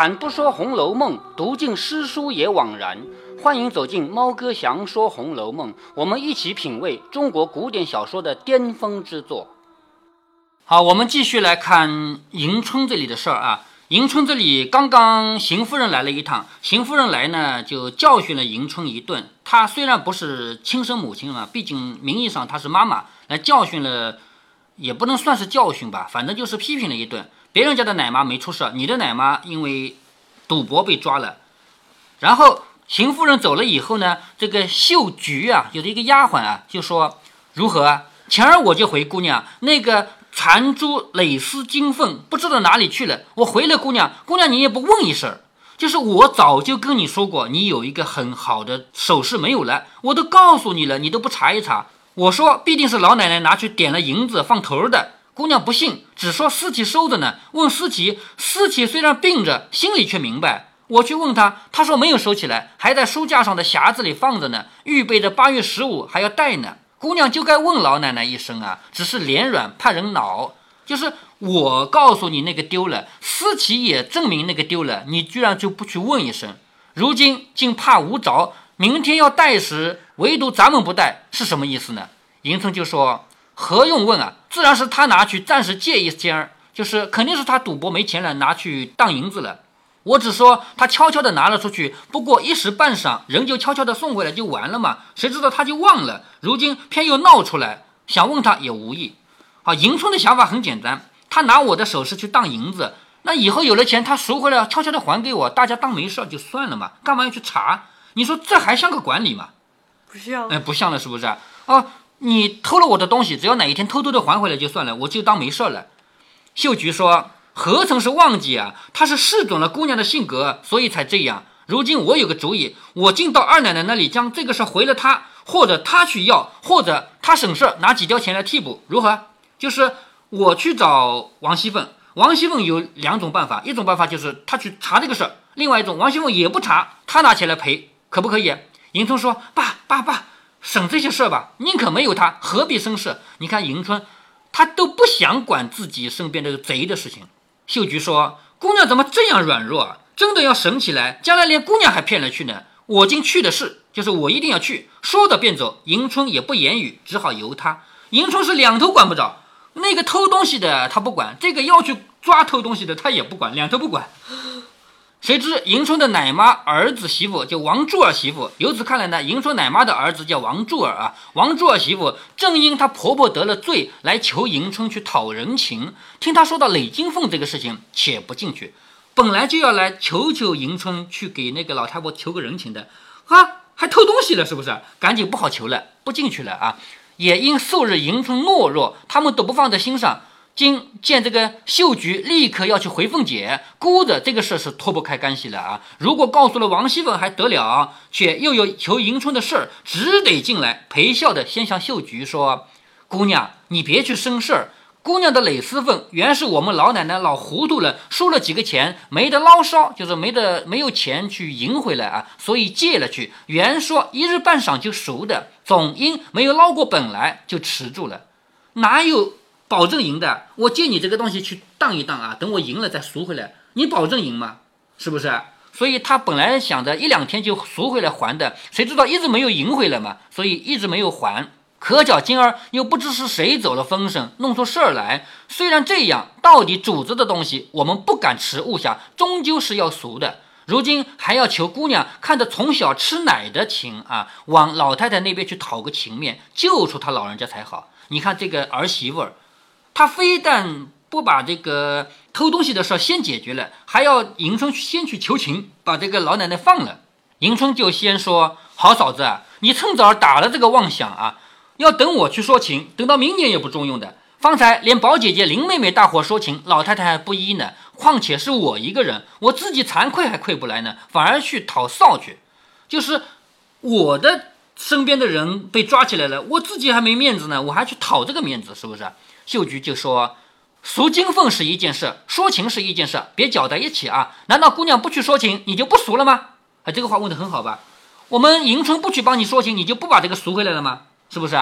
开坛不说《红楼梦》，读尽诗书也枉然。欢迎走进猫哥祥说《红楼梦》，我们一起品味中国古典小说的巅峰之作。好，我们继续来看迎春这里的事儿啊。迎春这里刚刚邢夫人来了一趟，邢夫人来呢就教训了迎春一顿。她虽然不是亲生母亲嘛，毕竟名义上她是妈妈，来教训了，也不能算是教训吧，反正就是批评了一顿。别人家的奶妈没出事，你的奶妈因为赌博被抓了。然后邢夫人走了以后呢，这个秀菊啊，有的一个丫鬟啊，就说如何？前儿我就回姑娘，那个残珠蕾丝金凤不知道哪里去了。我回了姑娘，姑娘你也不问一声，就是我早就跟你说过，你有一个很好的首饰没有了，我都告诉你了，你都不查一查。我说必定是老奶奶拿去点了银子放头的。姑娘不信，只说思琪收的呢。问思琪，思琪虽然病着，心里却明白。我去问他，他说没有收起来，还在书架上的匣子里放着呢，预备着八月十五还要带呢。姑娘就该问老奶奶一声啊，只是脸软怕人恼。就是我告诉你那个丢了，思琪也证明那个丢了，你居然就不去问一声。如今竟怕无着，明天要带时，唯独咱们不带，是什么意思呢？迎春就说。何用问啊？自然是他拿去暂时借一间儿，就是肯定是他赌博没钱了，拿去当银子了。我只说他悄悄的拿了出去，不过一时半晌，人就悄悄的送回来就完了嘛。谁知道他就忘了，如今偏又闹出来，想问他也无益。好，迎春的想法很简单，他拿我的首饰去当银子，那以后有了钱，他赎回来悄悄的还给我，大家当没事就算了嘛，干嘛要去查？你说这还像个管理吗？不像，哎，不像了，是不是啊？哦。你偷了我的东西，只要哪一天偷偷的还回来就算了，我就当没事了。秀菊说：“何曾是忘记啊？他是试准了姑娘的性格，所以才这样。如今我有个主意，我进到二奶奶那里，将这个事回了她，或者她去要，或者她省事拿几吊钱来替补，如何？就是我去找王熙凤，王熙凤有两种办法，一种办法就是她去查这个事儿，另外一种王熙凤也不查，她拿钱来赔，可不可以？”迎春说：“爸爸爸。”省这些事儿吧，宁可没有他，何必生事？你看迎春，她都不想管自己身边这个贼的事情。秀菊说：“姑娘怎么这样软弱啊？真的要省起来，将来连姑娘还骗了去呢。我今去的是，就是我一定要去，说的便走。迎春也不言语，只好由他。迎春是两头管不着，那个偷东西的他不管，这个要去抓偷东西的他也不管，两头不管。”谁知迎春的奶妈儿子媳妇叫王柱儿媳妇，由此看来呢，迎春奶妈的儿子叫王柱儿啊。王柱儿媳妇正因她婆婆得了罪，来求迎春去讨人情。听她说到雷金凤这个事情，且不进去。本来就要来求求迎春去给那个老太婆求个人情的，啊，还偷东西了，是不是？赶紧不好求了，不进去了啊。也因素日迎春懦弱，他们都不放在心上。今见这个秀菊立刻要去回凤姐，估着这个事是脱不开干系了啊！如果告诉了王熙凤还得了，却又有求迎春的事儿，只得进来陪笑的先向秀菊说：“姑娘，你别去生事儿。姑娘的蕾丝凤原是我们老奶奶老糊涂了，输了几个钱，没得捞烧，就是没得没有钱去赢回来啊，所以借了去。原说一日半晌就熟的，总因没有捞过本来，就迟住了。哪有？”保证赢的，我借你这个东西去当一当啊，等我赢了再赎回来。你保证赢吗？是不是？所以他本来想着一两天就赎回来还的，谁知道一直没有赢回来嘛，所以一直没有还。可巧今儿又不知是谁走了风声，弄出事儿来。虽然这样，到底主子的东西我们不敢迟误下，终究是要赎的。如今还要求姑娘看着从小吃奶的情啊，往老太太那边去讨个情面，救出她老人家才好。你看这个儿媳妇儿。他非但不把这个偷东西的事先解决了，还要迎春先去求情，把这个老奶奶放了。迎春就先说：“好嫂子，你趁早打了这个妄想啊，要等我去说情，等到明年也不中用的。方才连宝姐姐、林妹妹大伙说情，老太太还不依呢。况且是我一个人，我自己惭愧还愧不来呢，反而去讨臊去。就是我的身边的人被抓起来了，我自己还没面子呢，我还去讨这个面子，是不是？”秀菊就说：“赎金凤是一件事，说情是一件事，别搅在一起啊！难道姑娘不去说情，你就不赎了吗？”啊，这个话问的很好吧？我们迎春不去帮你说情，你就不把这个赎回来了吗？是不是？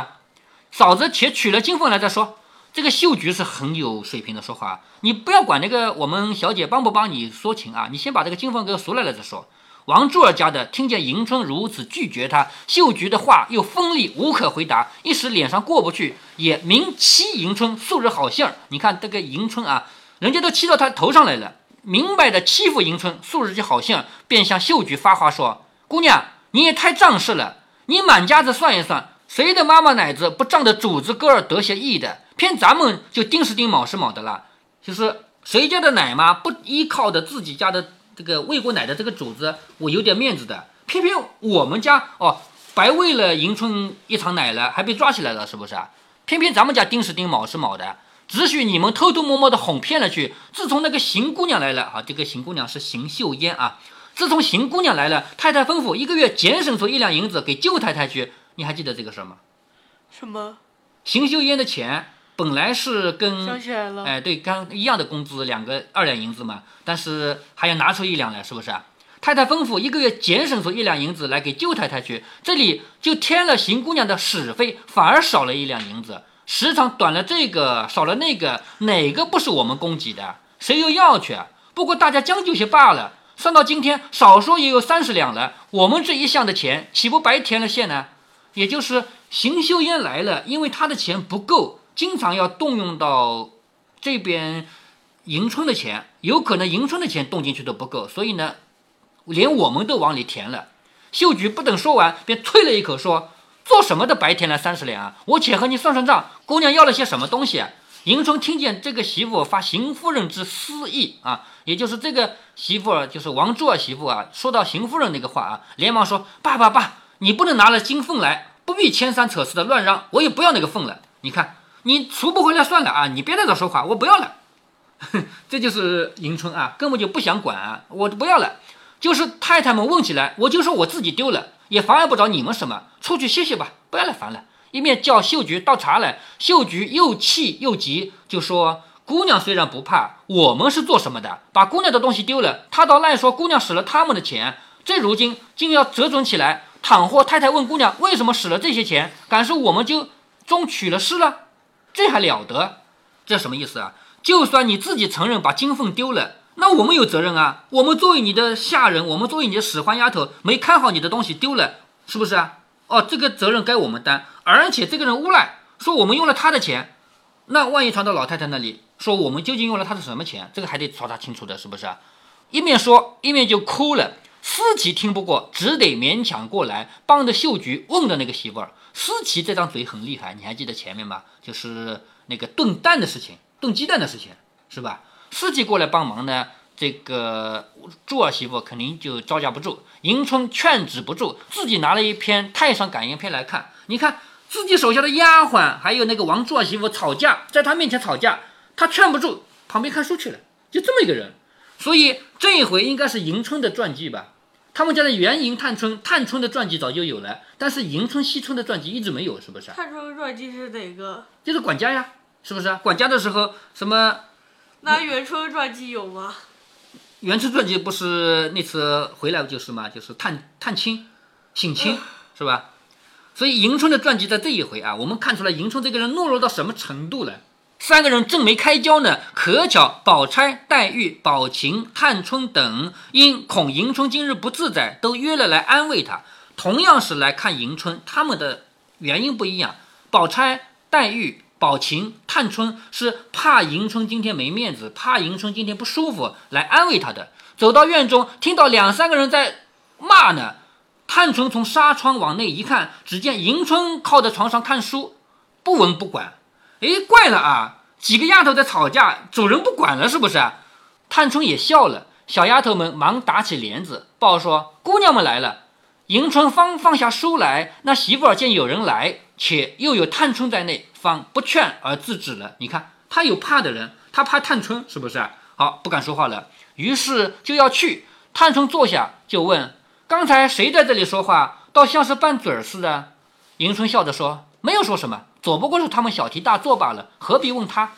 嫂子且取了金凤来再说。这个秀菊是很有水平的说话，你不要管那个我们小姐帮不帮你说情啊，你先把这个金凤给赎来了再说。王柱儿家的听见迎春如此拒绝他，秀菊的话又锋利无可回答，一时脸上过不去，也明欺迎春素日好性儿。你看这个迎春啊，人家都欺到他头上来了，明摆的欺负迎春素日就好性儿，便向秀菊发话说：“姑娘，你也太仗势了，你满家子算一算，谁的妈妈奶子不仗着主子哥儿得些意的？偏咱们就丁是丁卯是卯的了，就是谁家的奶妈不依靠着自己家的。”这个喂过奶的这个主子，我有点面子的。偏偏我们家哦，白喂了迎春一场奶了，还被抓起来了，是不是啊？偏偏咱们家丁是丁，卯是卯的，只许你们偷偷摸摸的哄骗了去。自从那个邢姑娘来了啊，这个邢姑娘是邢秀烟啊。自从邢姑娘来了，太太吩咐一个月节省出一两银子给舅太太去。你还记得这个事吗？什么？邢秀烟的钱。本来是跟想起来了，哎，对，刚一样的工资，两个二两银子嘛，但是还要拿出一两来，是不是？太太吩咐一个月节省出一两银子来给舅太太去，这里就添了邢姑娘的使费，反而少了一两银子，时常短了这个，少了那个，哪个不是我们供给的？谁又要去？不过大家将就些罢了。算到今天，少说也有三十两了，我们这一项的钱岂不白填了线呢？也就是邢秀烟来了，因为她的钱不够。经常要动用到这边迎春的钱，有可能迎春的钱动进去都不够，所以呢，连我们都往里填了。秀菊不等说完，便啐了一口，说：“做什么的白填了三十两啊？我且和你算算账。姑娘要了些什么东西？”啊？”迎春听见这个媳妇发邢夫人之私意啊，也就是这个媳妇儿，就是王柱儿媳妇啊，说到邢夫人那个话啊，连忙说：“爸爸爸，你不能拿了金凤来，不必牵三扯四的乱嚷，我也不要那个凤了。你看。”你赎不回来算了啊！你别在这说话，我不要了。这就是迎春啊，根本就不想管啊，我不要了。就是太太们问起来，我就说我自己丢了，也妨碍不着你们什么。出去歇歇吧，不要来烦了。一面叫秀菊倒茶来，秀菊又气又急，就说：姑娘虽然不怕，我们是做什么的？把姑娘的东西丢了，他倒赖说姑娘使了他们的钱。这如今竟要折准起来，倘或太太问姑娘为什么使了这些钱，敢说我们就终取了失了？这还了得？这什么意思啊？就算你自己承认把金凤丢了，那我们有责任啊！我们作为你的下人，我们作为你的使唤丫头，没看好你的东西丢了，是不是啊？哦，这个责任该我们担。而且这个人诬赖说我们用了他的钱，那万一传到老太太那里，说我们究竟用了他的什么钱，这个还得查查清楚的，是不是啊？一面说一面就哭了。思琪听不过，只得勉强过来帮着秀菊问的那个媳妇儿。思琪这张嘴很厉害，你还记得前面吗？就是那个炖蛋的事情，炖鸡蛋的事情，是吧？思琪过来帮忙呢，这个柱儿媳妇肯定就招架不住，迎春劝止不住，自己拿了一篇《太上感应篇》来看。你看自己手下的丫鬟还有那个王柱儿媳妇吵架，在她面前吵架，她劝不住，旁边看书去了，就这么一个人。所以这一回应该是迎春的传记吧？他们家的元迎探春，探春的传记早就有了，但是迎春、惜春的传记一直没有，是不是？探春的传记是哪个？就是管家呀，是不是？管家的时候什么？那元春传记有吗？元春传记不是那次回来就是嘛，就是探探亲、省亲，是吧？所以迎春的传记在这一回啊，我们看出来迎春这个人懦弱到什么程度了。三个人正没开交呢，可巧宝钗、黛玉、宝琴、探春等因恐迎春今日不自在，都约了来安慰她。同样是来看迎春，他们的原因不一样。宝钗、黛玉、宝琴、探春是怕迎春今天没面子，怕迎春今天不舒服，来安慰她的。走到院中，听到两三个人在骂呢。探春从纱窗往内一看，只见迎春靠在床上看书，不闻不管。哎，怪了啊！几个丫头在吵架，主人不管了，是不是？探春也笑了，小丫头们忙打起帘子，报说姑娘们来了。迎春方放下书来，那媳妇儿见有人来，且又有探春在内，方不劝而自止了。你看，她有怕的人，她怕探春，是不是？好，不敢说话了。于是就要去。探春坐下，就问：刚才谁在这里说话？倒像是拌嘴儿似的。迎春笑着说：没有说什么。左不过是他们小题大做罢了，何必问他？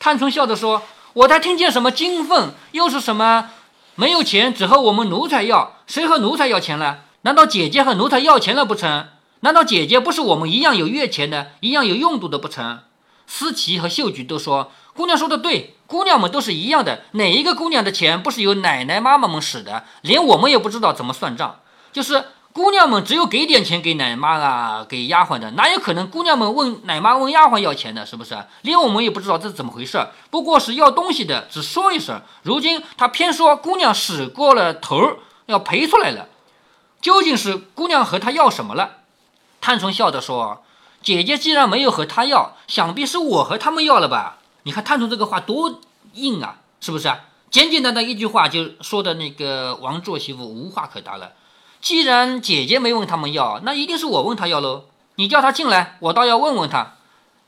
探春笑着说：“我才听见什么金凤，又是什么没有钱，只和我们奴才要。谁和奴才要钱了？难道姐姐和奴才要钱了不成？难道姐姐不是我们一样有月钱的，一样有用度的不成？思琪和秀菊都说：“姑娘说的对，姑娘们都是一样的，哪一个姑娘的钱不是由奶奶妈妈们使的？连我们也不知道怎么算账。就是姑娘们只有给点钱给奶妈啊，给丫鬟的，哪有可能姑娘们问奶妈问丫鬟要钱的？是不是？连我们也不知道这是怎么回事，不过是要东西的，只说一声。如今他偏说姑娘使过了头，要赔出来了。究竟是姑娘和他要什么了？”探春笑着说。姐姐既然没有和他要，想必是我和他们要了吧？你看探春这个话多硬啊，是不是啊？简简单单一句话就说的那个王作媳妇无话可答了。既然姐姐没问他们要，那一定是我问他要喽。你叫他进来，我倒要问问他。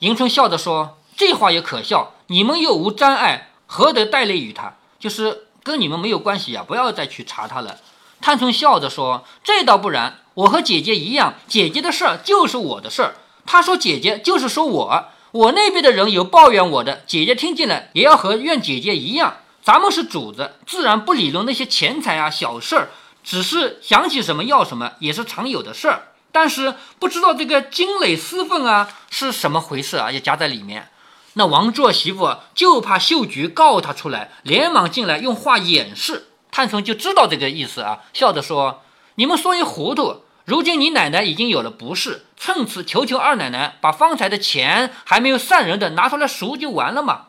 迎春笑着说：“这话也可笑，你们又无沾爱，何得带累于他？就是跟你们没有关系呀，不要再去查他了。”探春笑着说：“这倒不然，我和姐姐一样，姐姐的事儿就是我的事儿。”他说：“姐姐就是说我，我那边的人有抱怨我的，姐姐听进来也要和怨姐姐一样。咱们是主子，自然不理论那些钱财啊小事儿，只是想起什么要什么，也是常有的事儿。但是不知道这个金磊私愤啊是什么回事啊，也夹在里面。那王做媳妇就怕秀菊告他出来，连忙进来用话掩饰。探春就知道这个意思啊，笑着说：你们说一糊涂。”如今你奶奶已经有了不是，趁此求求二奶奶把方才的钱还没有散人的拿出来赎就完了嘛？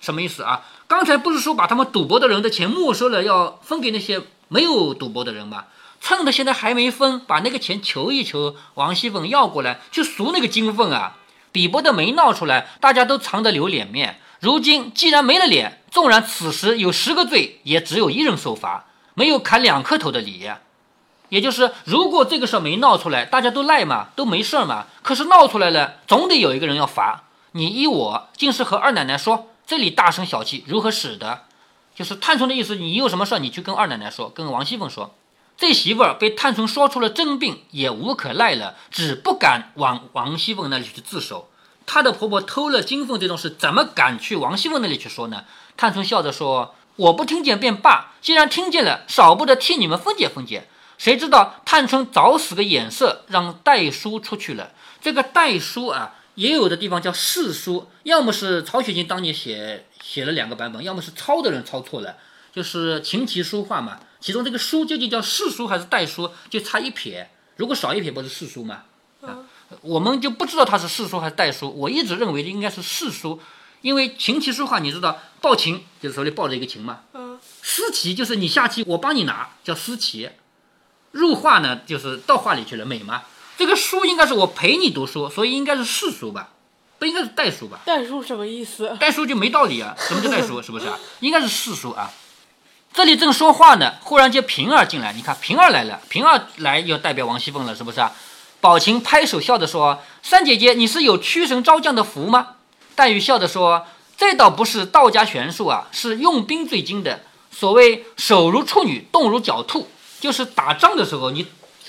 什么意思啊？刚才不是说把他们赌博的人的钱没收了，要分给那些没有赌博的人吗？趁着现在还没分，把那个钱求一求王熙凤要过来，去赎那个金凤啊！比伯的没闹出来，大家都藏着留脸面。如今既然没了脸，纵然此时有十个罪，也只有一人受罚，没有砍两颗头的理。也就是，如果这个事儿没闹出来，大家都赖嘛，都没事儿嘛。可是闹出来了，总得有一个人要罚。你依我，竟是和二奶奶说，这里大声小气，如何使得？就是探春的意思，你有什么事儿，你去跟二奶奶说，跟王熙凤说。这媳妇儿被探春说出了真病，也无可奈了，只不敢往王熙凤那里去自首。她的婆婆偷了金凤这种事，怎么敢去王熙凤那里去说呢？探春笑着说：“我不听见便罢，既然听见了，少不得替你们分解分解。”谁知道探春早使个眼色，让戴叔出去了。这个戴叔啊，也有的地方叫四书，要么是曹雪芹当年写写了两个版本，要么是抄的人抄错了，就是琴棋书画嘛。其中这个书究竟叫四书还是代书，就差一撇。如果少一撇，不是四书吗？啊，我们就不知道它是四书还是代书。我一直认为应该是四书，因为琴棋书画，你知道抱琴就是手里抱着一个琴嘛。嗯。私棋就是你下棋，我帮你拿，叫诗棋。入画呢，就是到画里去了，美吗？这个书应该是我陪你读书，所以应该是世书吧，不应该是代书吧？代书什么意思？代书就没道理啊！什么叫代书？是不是啊？应该是世书啊。这里正说话呢，忽然间平儿进来，你看平儿来了，平儿来要代表王熙凤了，是不是啊？宝琴拍手笑着说：“三姐姐，你是有驱神招降的符吗？”黛玉笑着说：“这倒不是道家玄术啊，是用兵最精的，所谓手如处女，动如狡兔。”就是打仗的时候，你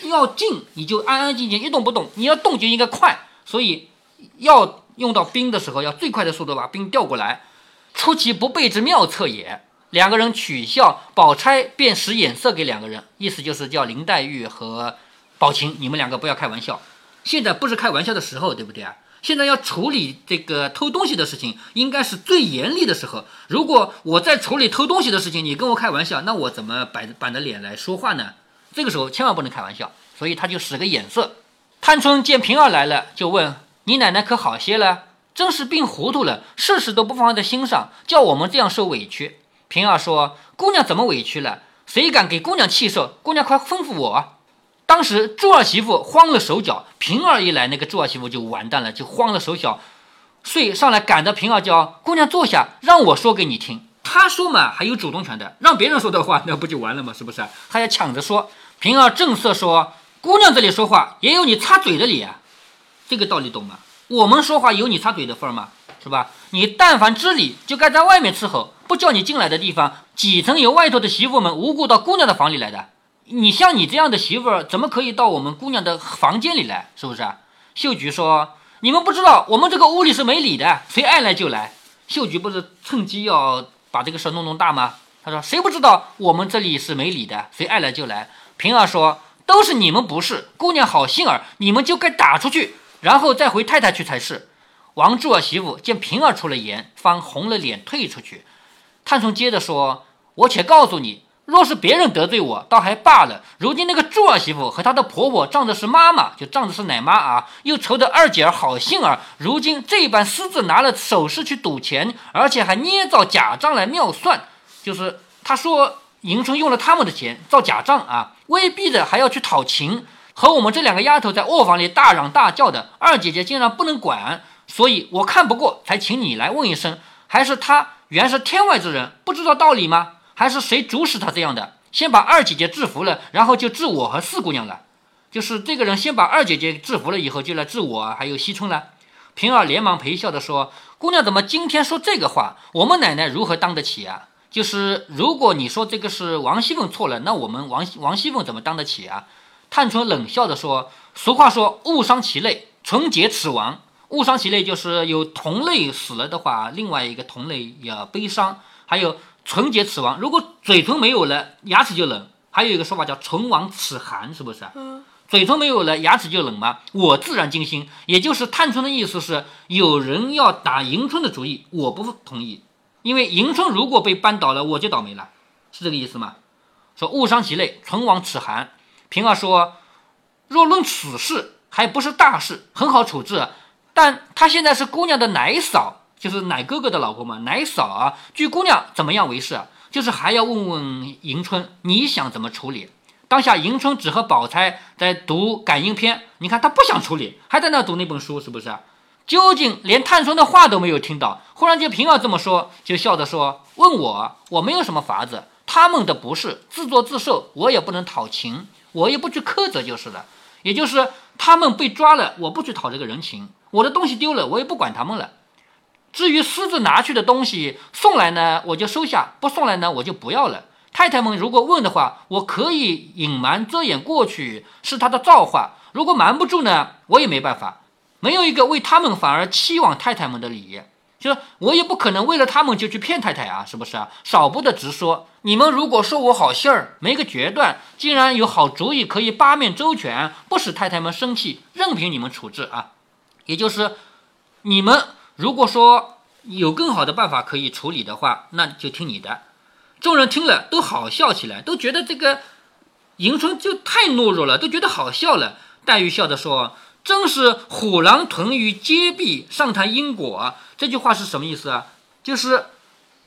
要静，你就安安静静一动不动；你要动就应该快，所以要用到兵的时候，要最快的速度把兵调过来，出其不备之妙策也。两个人取笑，宝钗便使眼色给两个人，意思就是叫林黛玉和宝琴，你们两个不要开玩笑，现在不是开玩笑的时候，对不对啊？现在要处理这个偷东西的事情，应该是最严厉的时候。如果我在处理偷东西的事情，你跟我开玩笑，那我怎么摆板着脸来说话呢？这个时候千万不能开玩笑，所以他就使个眼色。探春见平儿来了，就问：“你奶奶可好些了？真是病糊涂了，事事都不放在心上，叫我们这样受委屈。”平儿说：“姑娘怎么委屈了？谁敢给姑娘气受？姑娘快吩咐我。”当时祝二媳妇慌了手脚，平儿一来，那个祝二媳妇就完蛋了，就慌了手脚，遂上来赶着平儿叫姑娘坐下，让我说给你听。她说嘛，还有主动权的，让别人说的话，那不就完了吗？是不是？她要抢着说。平儿正色说：“姑娘这里说话也有你插嘴的理啊，这个道理懂吗？我们说话有你插嘴的份儿吗？是吧？你但凡知理，就该在外面伺候，不叫你进来的地方，几层有外头的媳妇们无故到姑娘的房里来的。”你像你这样的媳妇儿，怎么可以到我们姑娘的房间里来？是不是？秀菊说：“你们不知道，我们这个屋里是没理的，谁爱来就来。”秀菊不是趁机要把这个事儿弄弄大吗？她说：“谁不知道我们这里是没理的，谁爱来就来。”平儿说：“都是你们不是，姑娘好心儿，你们就该打出去，然后再回太太去才是。王柱儿媳妇见平儿出了言，方红了脸退出去。探春接着说：“我且告诉你，若是别人得罪我，倒还罢了。如今那个柱儿媳妇和她的婆婆仗的是妈妈，就仗的是奶妈啊，又愁得二姐儿好心儿，如今这般私自拿了首饰去赌钱，而且还捏造假账来妙算，就是他说迎春用了他们的钱造假账啊，威逼着还要去讨情，和我们这两个丫头在卧房里大嚷大叫的，二姐姐竟然不能管，所以我看不过，才请你来问一声，还是她原是天外之人，不知道道理吗？还是谁主使她这样的？先把二姐姐制服了，然后就治我和四姑娘了。就是这个人先把二姐姐制服了以后，就来治我还有惜春了。平儿连忙陪笑的说：“姑娘怎么今天说这个话？我们奶奶如何当得起啊？就是如果你说这个是王熙凤错了，那我们王王熙凤怎么当得起啊？”探春冷笑着说：“俗话说，误伤其类，纯洁齿亡。误伤其类就是有同类死了的话，另外一个同类也悲伤。还有纯洁齿亡，如果嘴唇没有了，牙齿就冷。还有一个说法叫唇亡齿寒，是不是？嗯，嘴唇没有了，牙齿就冷吗？我自然惊心。也就是探春的意思是，有人要打迎春的主意，我不同意，因为迎春如果被扳倒了，我就倒霉了，是这个意思吗？说误伤其类，唇亡齿寒。平儿说，若论此事，还不是大事，很好处置。但她现在是姑娘的奶嫂，就是奶哥哥的老婆嘛，奶嫂啊。据姑娘怎么样为是？就是还要问问迎春，你想怎么处理？当下迎春只和宝钗在读感应篇，你看她不想处理，还在那读那本书，是不是？究竟连探春的话都没有听到，忽然间平儿这么说，就笑着说：“问我，我没有什么法子，他们的不是自作自受，我也不能讨情，我也不去苛责就是了。也就是他们被抓了，我不去讨这个人情，我的东西丢了，我也不管他们了。至于私自拿去的东西送来呢，我就收下；不送来呢，我就不要了。太太们如果问的话，我可以隐瞒遮掩过去，是他的造化。如果瞒不住呢，我也没办法。没有一个为他们反而期望太太们的理，就是我也不可能为了他们就去骗太太啊，是不是啊？少不得直说。你们如果说我好信儿，没个决断，竟然有好主意可以八面周全，不使太太们生气，任凭你们处置啊。也就是你们如果说有更好的办法可以处理的话，那就听你的。众人听了都好笑起来，都觉得这个迎春就太懦弱了，都觉得好笑了。黛玉笑着说。正是虎狼屯于街壁，上谈因果。这句话是什么意思啊？就是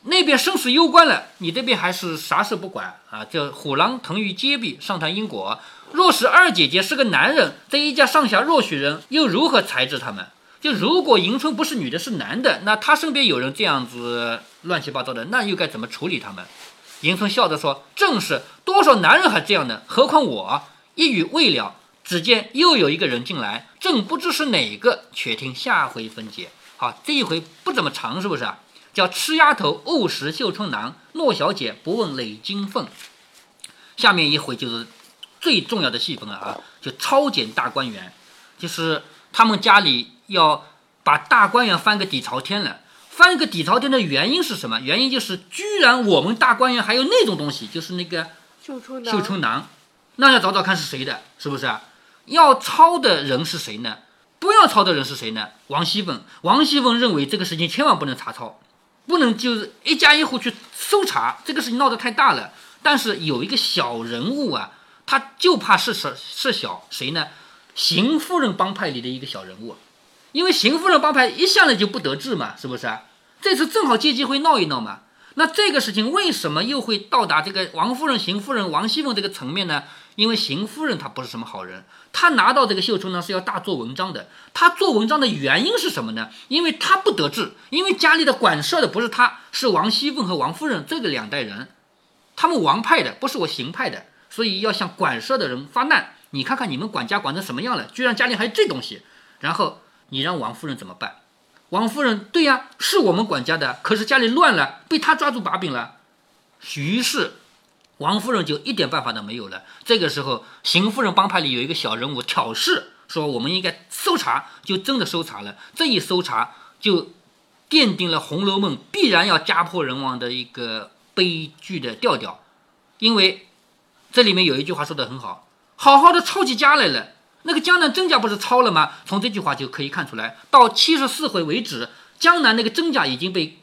那边生死攸关了，你这边还是啥事不管啊？叫虎狼屯于街壁，上谈因果。若是二姐姐是个男人，这一家上下若许人，又如何裁制他们？就如果迎春不是女的，是男的，那他身边有人这样子乱七八糟的，那又该怎么处理他们？迎春笑着说：“正是，多少男人还这样呢？何况我？”一语未了。只见又有一个人进来，正不知是哪个，且听下回分解。好，这一回不怎么长，是不是啊？叫吃丫头误食绣春囊，诺小姐不问累金凤。下面一回就是最重要的戏份了啊，就抄检大观园，就是他们家里要把大观园翻个底朝天了。翻个底朝天的原因是什么？原因就是居然我们大观园还有那种东西，就是那个绣春囊。绣春囊，那要找找看是谁的，是不是啊？要抄的人是谁呢？不要抄的人是谁呢？王熙凤。王熙凤认为这个事情千万不能查抄，不能就是一家一户去搜查，这个事情闹得太大了。但是有一个小人物啊，他就怕是是是小谁呢？邢夫人帮派里的一个小人物，因为邢夫人帮派一向来就不得志嘛，是不是？这次正好借机会闹一闹嘛。那这个事情为什么又会到达这个王夫人、邢夫人、王熙凤这个层面呢？因为邢夫人她不是什么好人，她拿到这个绣春呢是要大做文章的。她做文章的原因是什么呢？因为她不得志，因为家里的管事的不是她，是王熙凤和王夫人这个两代人，他们王派的不是我邢派的，所以要向管事的人发难。你看看你们管家管成什么样了，居然家里还有这东西，然后你让王夫人怎么办？王夫人对呀，是我们管家的，可是家里乱了，被他抓住把柄了，于是。王夫人就一点办法都没有了。这个时候，邢夫人帮派里有一个小人物挑事，说我们应该搜查，就真的搜查了。这一搜查，就奠定了《红楼梦》必然要家破人亡的一个悲剧的调调。因为这里面有一句话说的很好：“好好的抄起家来了，那个江南真假不是抄了吗？从这句话就可以看出来，到七十四回为止，江南那个真假已经被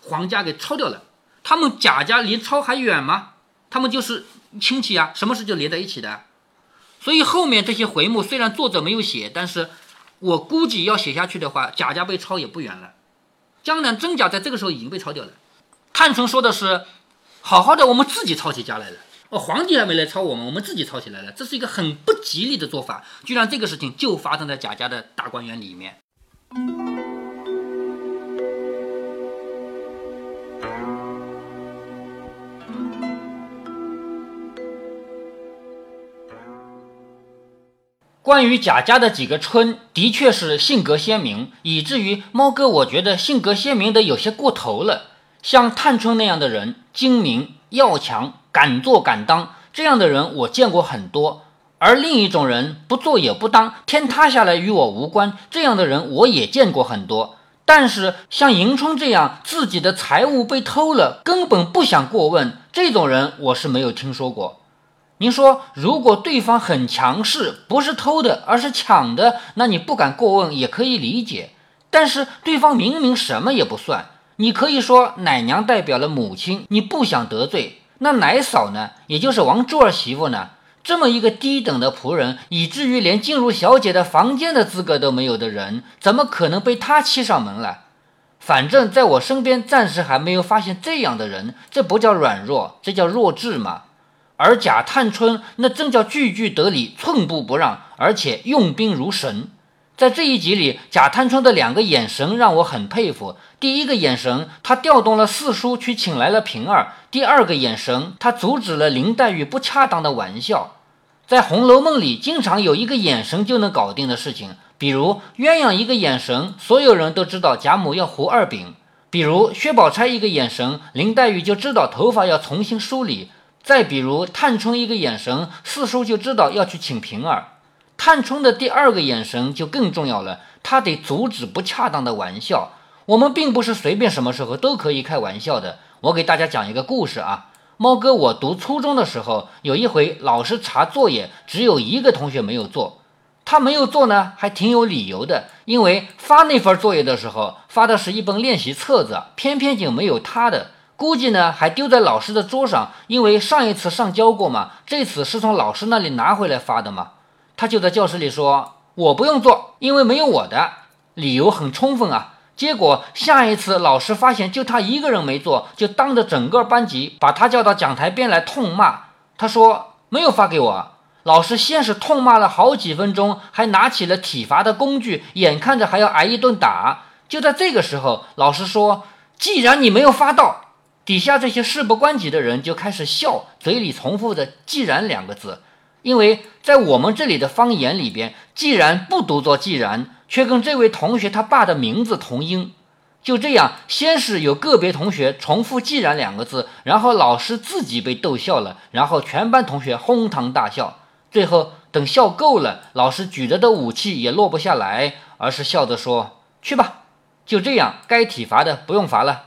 皇家给抄掉了。他们贾家离抄还远吗？他们就是亲戚啊，什么事就连在一起的。所以后面这些回目虽然作者没有写，但是我估计要写下去的话，贾家被抄也不远了。江南真假在这个时候已经被抄掉了。探春说的是，好好的我们自己抄起家来了。哦，皇帝还没来抄我们，我们自己抄起来了，这是一个很不吉利的做法。居然这个事情就发生在贾家的大观园里面。关于贾家的几个春，的确是性格鲜明，以至于猫哥我觉得性格鲜明的有些过头了。像探春那样的人，精明要强，敢做敢当，这样的人我见过很多。而另一种人，不做也不当，天塌下来与我无关，这样的人我也见过很多。但是像迎春这样，自己的财物被偷了，根本不想过问，这种人我是没有听说过。您说，如果对方很强势，不是偷的，而是抢的，那你不敢过问也可以理解。但是对方明明什么也不算，你可以说奶娘代表了母亲，你不想得罪。那奶嫂呢？也就是王珠儿媳妇呢？这么一个低等的仆人，以至于连进入小姐的房间的资格都没有的人，怎么可能被他欺上门来？反正在我身边，暂时还没有发现这样的人。这不叫软弱，这叫弱智嘛。而贾探春那正叫句句得理，寸步不让，而且用兵如神。在这一集里，贾探春的两个眼神让我很佩服。第一个眼神，他调动了四叔去请来了平儿；第二个眼神，他阻止了林黛玉不恰当的玩笑。在《红楼梦》里，经常有一个眼神就能搞定的事情，比如鸳鸯一个眼神，所有人都知道贾母要胡二饼；比如薛宝钗一个眼神，林黛玉就知道头发要重新梳理。再比如探春一个眼神，四叔就知道要去请平儿。探春的第二个眼神就更重要了，他得阻止不恰当的玩笑。我们并不是随便什么时候都可以开玩笑的。我给大家讲一个故事啊，猫哥，我读初中的时候，有一回老师查作业，只有一个同学没有做。他没有做呢，还挺有理由的，因为发那份作业的时候发的是一本练习册子，偏偏就没有他的。估计呢还丢在老师的桌上，因为上一次上交过嘛，这次是从老师那里拿回来发的嘛。他就在教室里说：“我不用做，因为没有我的。”理由很充分啊。结果下一次老师发现就他一个人没做，就当着整个班级把他叫到讲台边来痛骂。他说：“没有发给我。”老师先是痛骂了好几分钟，还拿起了体罚的工具，眼看着还要挨一顿打。就在这个时候，老师说：“既然你没有发到。”底下这些事不关己的人就开始笑，嘴里重复着“既然”两个字，因为在我们这里的方言里边，“既然”不读作“既然”，却跟这位同学他爸的名字同音。就这样，先是有个别同学重复“既然”两个字，然后老师自己被逗笑了，然后全班同学哄堂大笑。最后等笑够了，老师举着的武器也落不下来，而是笑着说：“去吧，就这样，该体罚的不用罚了。”